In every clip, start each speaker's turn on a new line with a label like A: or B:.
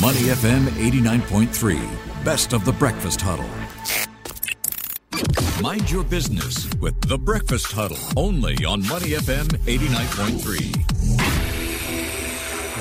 A: Money FM 89.3, best of the breakfast huddle. Mind your business with the breakfast huddle only on Money FM 89.3.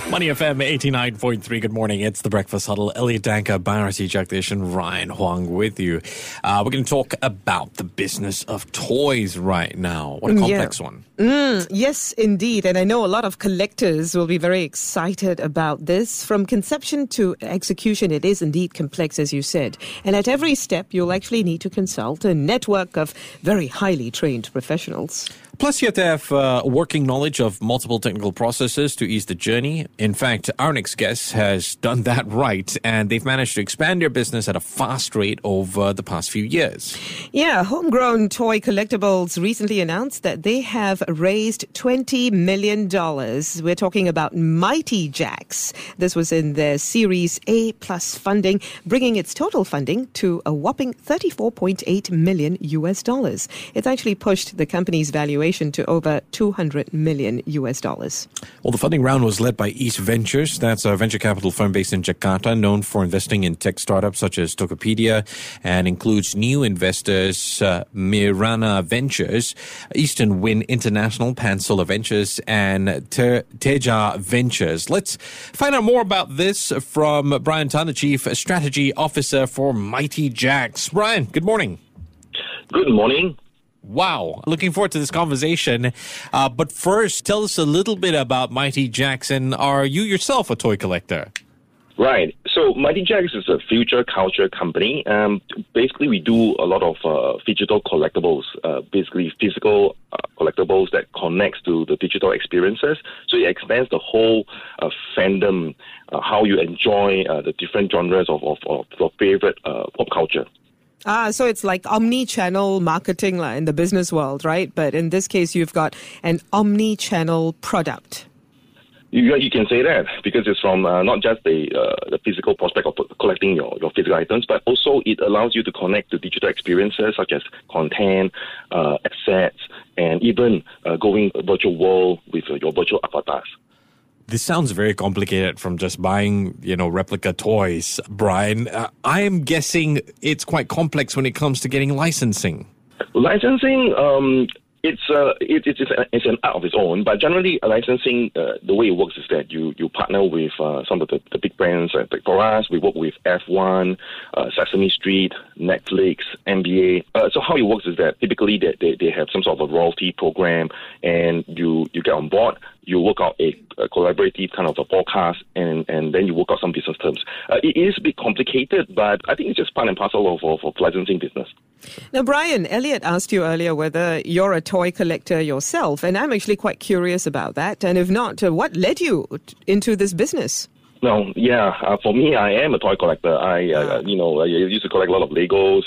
B: Money FM 89.3. Good morning. It's the Breakfast Huddle. Elliot Danker, Bharati Jagdish, and Ryan Huang with you. Uh, we're going to talk about the business of toys right now. What a complex
C: Yeah.
B: one.
C: Mm, yes, indeed. And I know a lot of collectors will be very excited about this. From conception to execution, it is indeed complex, as you said. And at every step, you'll actually need to consult a network of very highly trained professionals.
B: Plus, you have to have uh, working knowledge of multiple technical processes to ease the journey. In fact, our next guest has done that right, and they've managed to expand their business at a fast rate over the past few years.
C: Yeah, Homegrown Toy Collectibles recently announced that they have raised $20 million. We're talking about Mighty Jaxx. This was in their Series A plus funding, bringing its total funding to a whopping 34.8 million US dollars. It's actually pushed the company's valuation to over 200 million US dollars.
B: Well, the funding round was led by East Ventures. That's a venture capital firm based in Jakarta, known for investing in tech startups such as Tokopedia, and includes new investors uh, Mirana Ventures, Eastern Wind International, Pansula Ventures, and Te- Teja Ventures. Let's find out more about this from Bryan Tan, the Chief Strategy Officer for Mighty Jaxx. Bryan, good morning.
D: Good morning.
B: Wow. Looking forward to this conversation. Uh, but first, tell us a little bit about Mighty Jackson. Are you yourself a toy collector?
D: Right. So Mighty Jaxx is a future culture company. Um, basically, we do a lot of uh, digital collectibles, uh, basically physical uh, collectibles that connects to the digital experiences. So it expands the whole uh, fandom, uh, how you enjoy uh, the different genres of, of, of your favorite pop culture.
C: Ah, so it's like omni-channel marketing in the business world, right? But in this case, you've got an omni-channel product.
D: You, you can say that because it's from uh, not just the uh, the physical prospect of collecting your, your physical items, but also it allows you to connect to digital experiences such as content, uh, assets, and even uh, going virtual world with your virtual avatars.
B: This sounds very complicated from just buying, you know, replica toys, Bryan. Uh, I am guessing it's quite complex when it comes to getting licensing.
D: Licensing, um, it's uh, it, it's it's, it's an art of its own. But generally, uh, licensing, uh, the way it works is that you you partner with uh, some of the, the big brands. Uh, like for us, we work with F1, uh, Sesame Street, Netflix, NBA. So how it works is that typically they, they, they have some sort of a royalty program, and you you get on board. You work out a, a collaborative kind of a forecast, and, and then you work out some business terms. Uh, it is a bit complicated, but I think it's just part and parcel of, of, of licensing business.
C: Now, Bryan, Elliot asked you earlier whether you're a toy collector yourself, and I'm actually quite curious about that. And if not, uh, what led you t- into this business?
D: No, yeah. Uh, for me, I am a toy collector. I, uh, you know, I used to collect a lot of Legos,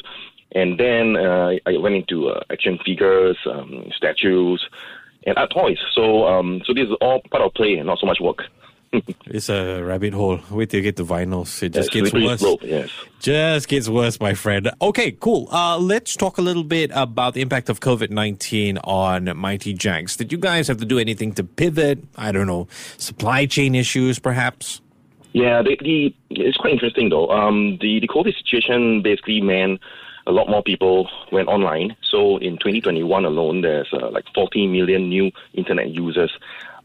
D: and then uh, I went into uh, action figures, um, statues, and art toys. So, um, so this is all part of play and not so much work.
B: It's a rabbit hole. Wait till you get to vinyls. It just
D: Yeah,
B: gets worse.
D: slope, yes.
B: Just gets worse, my friend. Okay, cool. Uh, let's talk a little bit about the impact of COVID 19 on Mighty Jaxx. Did you guys have to do anything to pivot? I don't know, supply chain issues, perhaps?
D: Yeah, the, the it's quite interesting though. Um, the the COVID situation basically meant a lot more people went online. So in 2021 alone, there's uh, like 14 million new internet users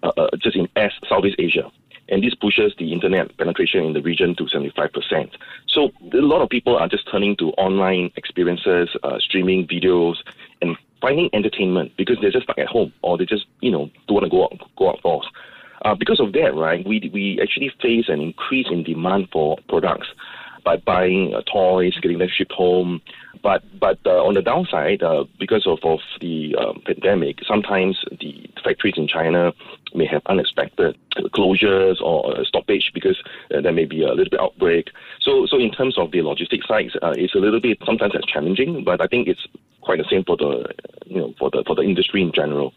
D: uh, uh, just in S Southeast Asia. And this pushes the internet penetration in the region to 75%. So a lot of people are just turning to online experiences, uh, streaming videos, and finding entertainment because they're just stuck at home or they just, you know, don't want to go out, go outdoors. Uh, because of that, right, we, we actually face an increase in demand for products by buying uh, toys, getting them shipped home. But but uh, on the downside, uh, because of, of the um, pandemic, sometimes the factories in China may have unexpected closures or uh, stoppage because uh, there may be a little bit outbreak. So so in terms of the logistics side, uh, it's a little bit sometimes it's challenging. But I think it's quite the same for the you know for the for the industry in general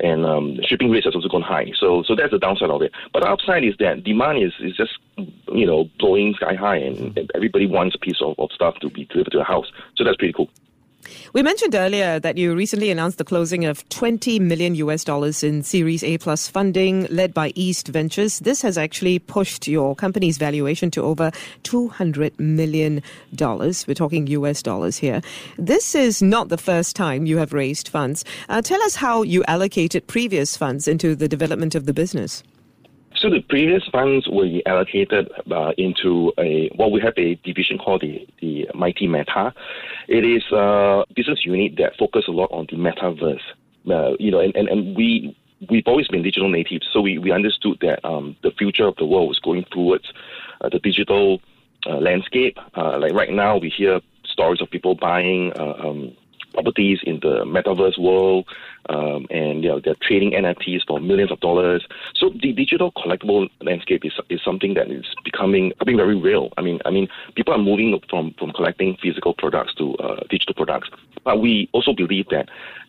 D: and um, shipping rates has also gone high. So so that's the downside of it. But the upside is that demand is, is just you know blowing sky high, and, everybody wants a piece of, of stuff to be delivered to the house. So that's pretty cool.
C: We mentioned earlier that you recently announced the closing of 20 million US dollars in Series A plus funding led by East Ventures. This has actually pushed your company's valuation to over 200 million dollars. We're talking US dollars here. This is not the first time you have raised funds. Uh, tell us how you allocated previous funds into the development of the business.
D: So the previous funds were allocated uh, into a what we have a division called the the Mighty Meta. It is a business unit that focuses a lot on the metaverse. Uh, you know, and, and, and we we've always been digital natives, so we, we understood that um, the future of the world was going towards uh, the digital uh, landscape. Uh, like right now, we hear stories of people buying uh, um, properties in the metaverse world, um, and you know, they're trading NFTs for millions of dollars. So the digital collectible landscape is, is something that is becoming becoming very real. I mean, I mean, people are moving from from collecting physical products to uh, digital products, but we also believe that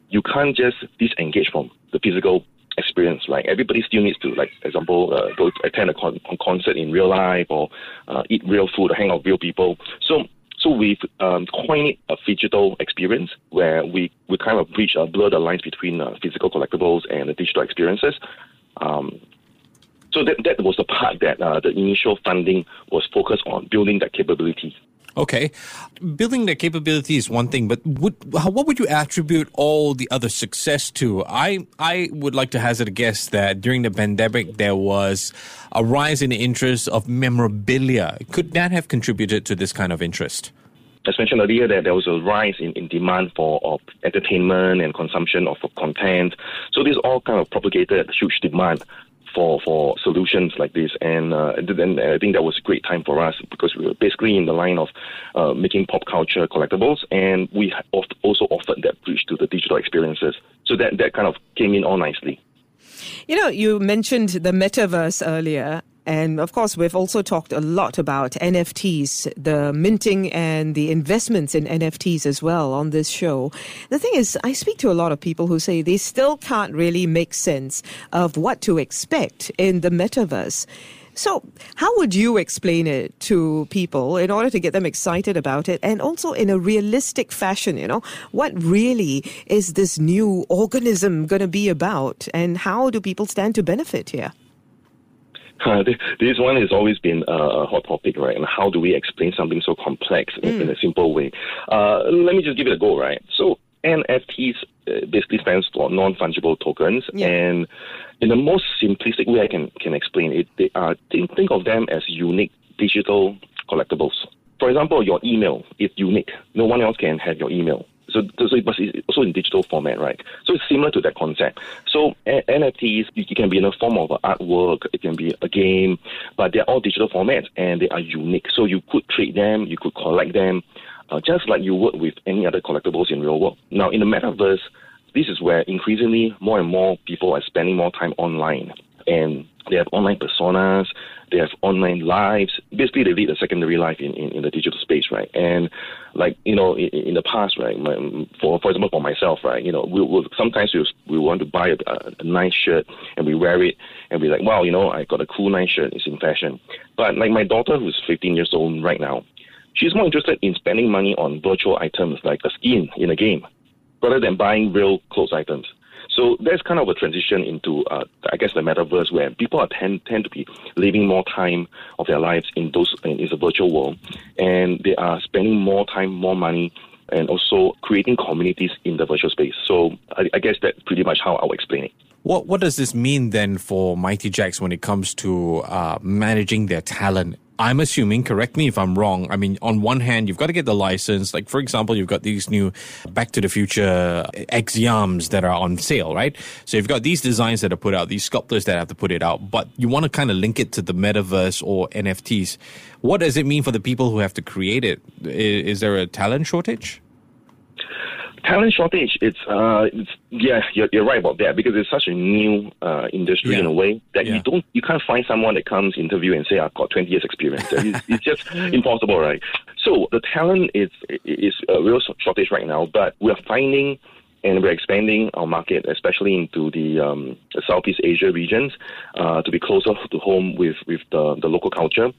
D: you can't just disengage from the physical experience. Like everybody still needs to, like example, uh, go attend a con- concert in real life or uh, eat real food, or hang out with real people. So so we've um, coined a digital experience where we, we kind of bridge, uh, blur the lines between uh, physical collectibles and the digital experiences. Um, so that, that was the part that uh, the initial funding was focused on building that capability.
B: Okay, building the capability is one thing, but what would you attribute all the other success to? I I would like to hazard a guess that during the pandemic there was a rise in the interest of memorabilia. Could that have contributed to this kind of interest?
D: As mentioned earlier, that there was a rise in, in demand for of entertainment and consumption of content. So this all kind of propagated huge demand for for solutions like this. And uh, then I think that was a great time for us because we were basically in the line of uh, making pop culture collectibles, and we also offered that bridge to the digital experiences. So that that kind of came in all nicely.
C: You know, you mentioned the metaverse earlier, and of course, we've also talked a lot about NFTs, the minting and the investments in NFTs as well on this show. The thing is, I speak to a lot of people who say they still can't really make sense of what to expect in the metaverse. So, how would you explain it to people in order to get them excited about it and also in a realistic fashion? You know, what really is this new organism going to be about and how do people stand to benefit here?
D: Uh, this one has always been a hot topic, right? And how do we explain something so complex mm. in, in, a simple way? Uh, let me just give it a go, right? So NFTs uh, basically stands for non-fungible tokens, yeah. and in the most simplistic way I can can explain it, they are think, think of them as unique digital collectibles. For example, your email is unique. No one else can have your email. So, so it be also in digital format, right? So it's similar to that concept. So a- NFTs, it can be in a form of artwork, it can be a game, but they're all digital formats and they are unique. So you could trade them, you could collect them, uh, just like you would with any other collectibles in real world. Now, in the metaverse, this is where increasingly more and more people are spending more time online. And they have online personas, they have online lives. Basically, they lead a secondary life in, in, in the digital space, right? And like you know, in, in the past, right? My, for for example, for myself, right? You know, we will sometimes we we want to buy a, a, nice shirt and we wear it and we're like, wow, you know, I got a cool nice shirt. It's in fashion. But like my daughter, who's 15 years old right now, she's more interested in spending money on virtual items like a skin in a game rather than buying real clothes items. So there's kind of a transition into, uh, I guess, the metaverse where people are tend tend to be living more time of their lives in those in, in the virtual world, and they are spending more time, more money, and also creating communities in the virtual space. So I, I guess that's pretty much how I'll explain it.
B: What what does this mean then for Mighty Jaxx when it comes to uh, managing their talent I'm assuming, correct me if I'm wrong. I mean, on one hand, you've got to get the license. Like, for example, you've got these new Back to the Future X-Yams that are on sale, right? So you've got these designs that are put out, these sculptors that have to put it out, but you want to kind of link it to the metaverse or NFTs. What does it mean for the people who have to create it? Is, is there a talent shortage?
D: Talent shortage it's uh it's yeah you're, you're right about that because it's such a new uh, industry yeah. in a way that yeah. you don't you can't find someone that comes interview and say i've got 20 years experience it's, it's just impossible right so the talent is is a real shortage right now but we're finding and we're expanding our market, especially into the, um, the Southeast Asia regions, uh, to be closer to home with, with the, the local culture.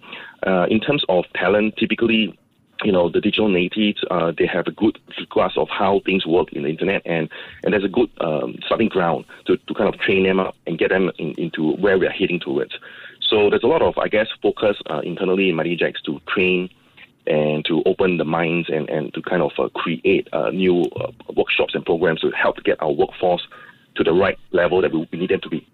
D: Uh, in terms of talent, typically you know the digital natives uh, they have a good grasp of how things work in the internet and and there's a good um, starting ground to, to kind of train them up and get them in, into where we are heading towards so there's a lot of i guess focus uh, internally in Jaxx to train and to open the minds and, and to kind of uh, create uh, new uh, workshops and programs to help get our workforce to the right level that we need them to be.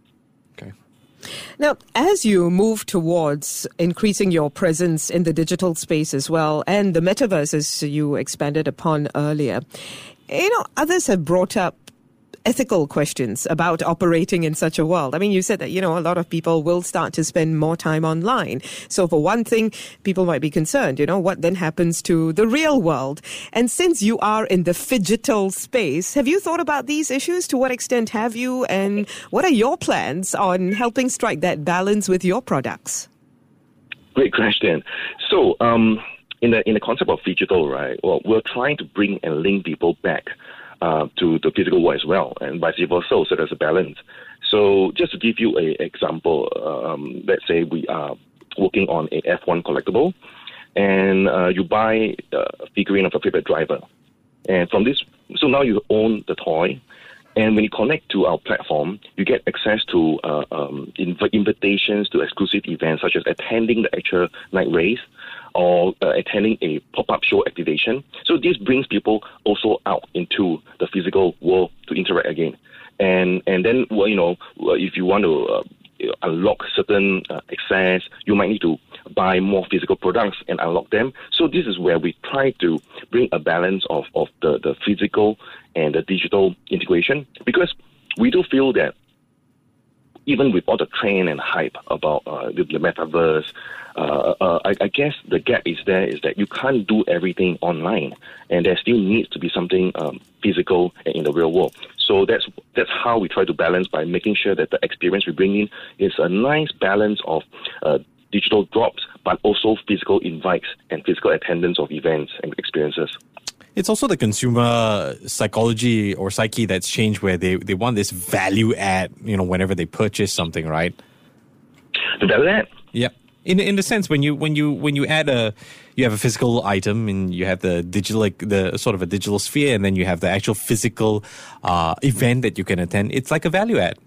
C: Now, as you move towards increasing your presence in the digital space as well, and the metaverse, as you expanded upon earlier, you know, others have brought up ethical questions about operating in such a world. I mean, you said that, you know, a lot of people will start to spend more time online. So for one thing, people might be concerned, you know, what then happens to the real world? And since you are in the digital space, have you thought about these issues? To what extent have you? And what are your plans on helping strike that balance with your products?
D: Great question. So, um, in the in the concept of digital, right? Well, we're trying to bring and link people back uh, to the physical world as well, and vice versa. So there's a balance. So just to give you an example, um, let's say we are working on a F1 collectible, and uh, you buy a figurine of a favorite driver, and from this, so now you own the toy. And when you connect to our platform, you get access to uh, um, inv- invitations to exclusive events, such as attending the actual night race, or uh, attending a pop-up show activation. So this brings people also out into the physical world to interact again. And and then well, you know if you want to uh, unlock certain uh, access, you might need to buy more physical products and unlock them. So this is where we try to bring a balance of, of the, the physical and the digital integration because we do feel that even with all the trend and hype about uh, the, the metaverse, uh, uh, I, I, guess the gap is there is that you can't do everything online, and there still needs to be something um, physical in the real world. So that's that's how we try to balance by making sure that the experience we bring in is a nice balance of uh, digital drops, but also physical invites and physical attendance of events and experiences.
B: It's also the consumer psychology or psyche that's changed where they, they want this value add, you know, whenever they purchase something, right?
D: The value add?
B: Yep. In in the sense when you when you when you add a you have a physical item and you have the digital like the sort of a digital sphere and then you have the actual physical uh, event that you can attend. It's like a value add.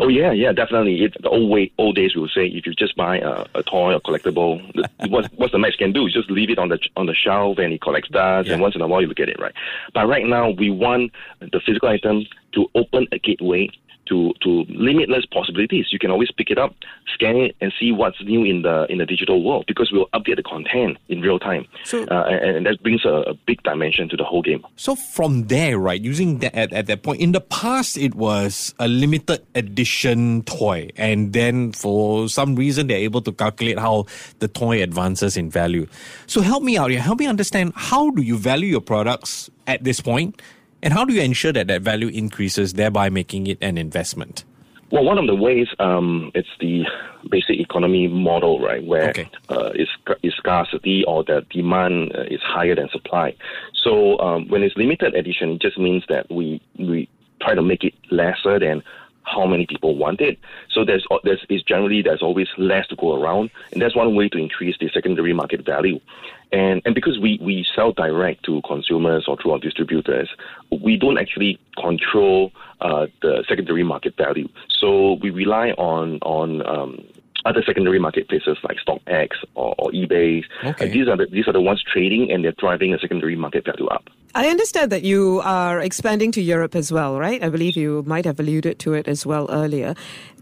D: Oh yeah, yeah, definitely. It, the old way, old days, we would say if you just buy a, a toy or collectible, what what the max can do is just leave it on the on the shelf and it collects dust,
B: Yeah.
D: and once in a while you look at it, right? But right now we want the physical item to open a gateway to to limitless possibilities. You can always pick it up, scan it, and see what's new in the in the digital world because we'll update the content in real time,
B: So-
D: uh, and, and that brings a, a big dimension to the whole game.
B: So from there, right, using that at, at that point, in the past it was a limited edition toy, and then for some reason they're able to calculate how the toy advances in value. So help me out here. Help me understand how do you value your products at this point, and how do you ensure that that value increases, thereby making it an investment?
D: Well, one of the ways um, it's the basic economy model, right, where
B: Okay.
D: uh, it's, it's scarcity or the demand uh, is higher than supply. So um, when it's limited edition, it just means that we we try to make it lesser than how many people want it. So there's uh, there's is generally there's always less to go around, and that's one way to increase the secondary market value. And and because we, we sell direct to consumers or through our distributors, we don't actually control uh, the secondary market value. So we rely on on um, other secondary marketplaces like StockX or, or eBay.
B: Okay.
D: Uh, these are the these are the ones trading and they're driving the secondary market value up.
C: I understand that you are expanding to Europe as well, right? I believe you might have alluded to it as well earlier.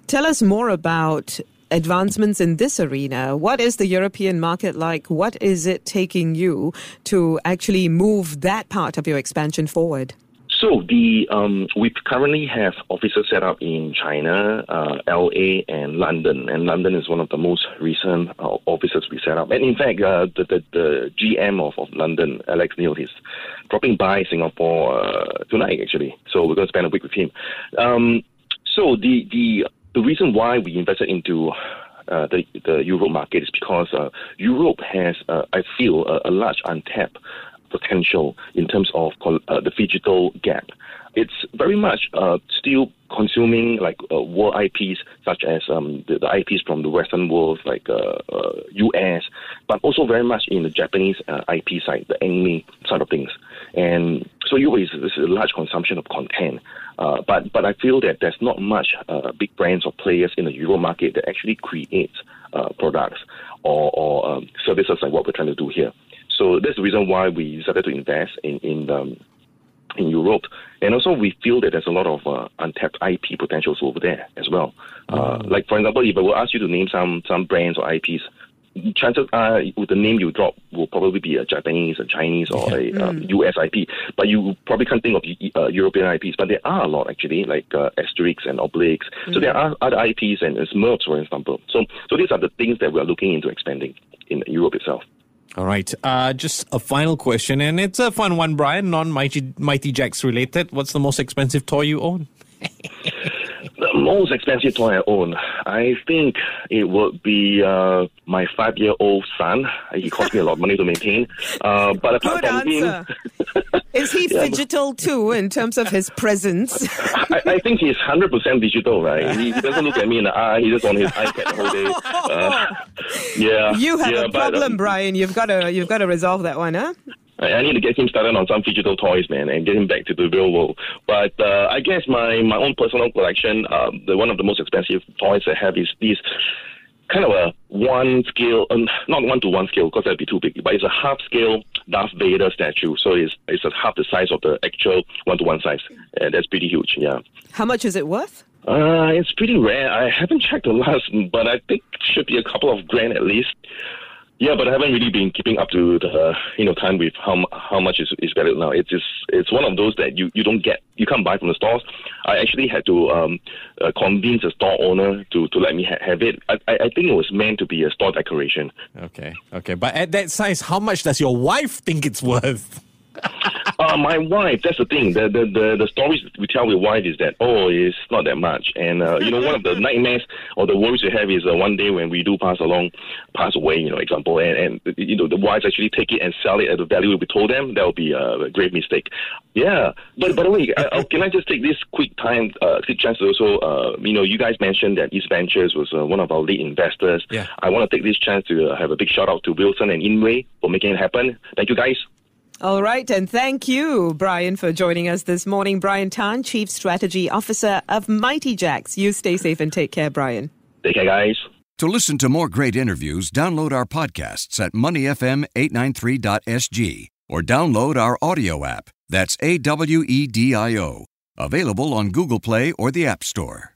C: Tell us more about advancements in this arena. What is the European market like? What is it taking you to actually move that part of your expansion forward?
D: So the um, we currently have offices set up in China, uh, LA, and London. And London is one of the most recent uh, offices we set up. And in fact, uh, the, the the GM of, of London, Alex Neil, he's dropping by Singapore uh, tonight actually. So we're going to spend a week with him. Um, so the the the reason why we invested into uh, the the Europe market is because uh, Europe has, uh, I feel, a large untapped potential in terms of uh, the digital gap. It's very much uh, still consuming like uh, world IPs such as um, the, the IPs from the Western world, like uh, uh, US, but also very much in the Japanese uh, IP side, the anime side of things. And so is, this is a large consumption of content. Uh, but but I feel that there's not much uh, big brands or players in the Euro market that actually create uh, products or, or um, services like what we're trying to do here. So that's the reason why we decided to invest in in um, in Europe, and also we feel that there's a lot of uh, untapped IP potentials over there as well. Uh, like for example, if I will ask you to name some some brands or IPs, chances are with the name you drop will probably be a Japanese, a Chinese, or a um, US IP. But you probably can't think of uh, European IPs. But there are a lot actually, like uh, Asterix and Obelix. So there are other IPs and uh, Smurfs, for example. So so these are the things that we are looking into expanding in Europe itself.
B: All right. Uh, just a final question, and it's a fun one, Bryan, non Mighty, Mighty Jaxx related. What's the most expensive toy you own?
D: most expensive toy I own, I think it would be uh, my five-year-old son. He cost me a lot of money to maintain. Uh, but apart
C: Good
D: from him,
C: answer. Is he digital too in terms of his presence?
D: I, I think he's hundred percent digital, right? He, doesn't look at me in the eye. He's just on his iPad the whole day. Uh, yeah,
C: You have
D: yeah,
C: a
D: but,
C: problem,
D: um,
C: Bryan. You've got to you've got to resolve that one, huh?
D: I I need to get him started on some digital toys, man, and get him back to the real world. But uh, I guess my, my own personal collection, um, the one of the most expensive toys I have is this kind of a one scale, um, not one to one scale because that'd be too big, but it's a half scale Darth Vader statue. So it's it's a half the size of the actual one to one size, and that's pretty huge. Yeah.
C: How much is it worth?
D: Uh, it's pretty rare. I haven't checked the last, but I think it should be a couple of grand at least. Yeah, but I haven't really been keeping up to the you know time with how how much is is valued now. It's just it's one of those that you, you don't get you can't buy from the stores. I actually had to um, uh, convince a store owner to, to let me ha- have it. I, I I think it was meant to be a store decoration.
B: Okay, okay. But at that size, how much does your wife think it's worth?
D: Uh, my wife, that's the thing. The, the the the stories we tell with wife is that oh, it's not that much. And uh, you know, one of the nightmares or the worries we have is uh, one day when we do pass along, pass away, you know, example, and and you know the wives actually take it and sell it at the value we told them. That would be a grave mistake. Yeah, but by the way, uh, uh, can I just take this quick time, uh, quick chance to also, uh, you know, you guys mentioned that East Ventures was uh, one of our lead investors.
B: Yeah.
D: I want to take this chance to uh, have a big shout out to Wilson and Inway for making it happen. Thank you, guys.
C: All right, and thank you, Bryan, for joining us this morning. Bryan Tan, Chief Strategy Officer of Mighty Jaxx. You stay safe and take care, Bryan.
D: Take care, guys.
E: To listen to more great interviews, download our podcasts at moneyfm893.sg or download our audio app. That's A W E D I O. Available on Google Play or the App Store.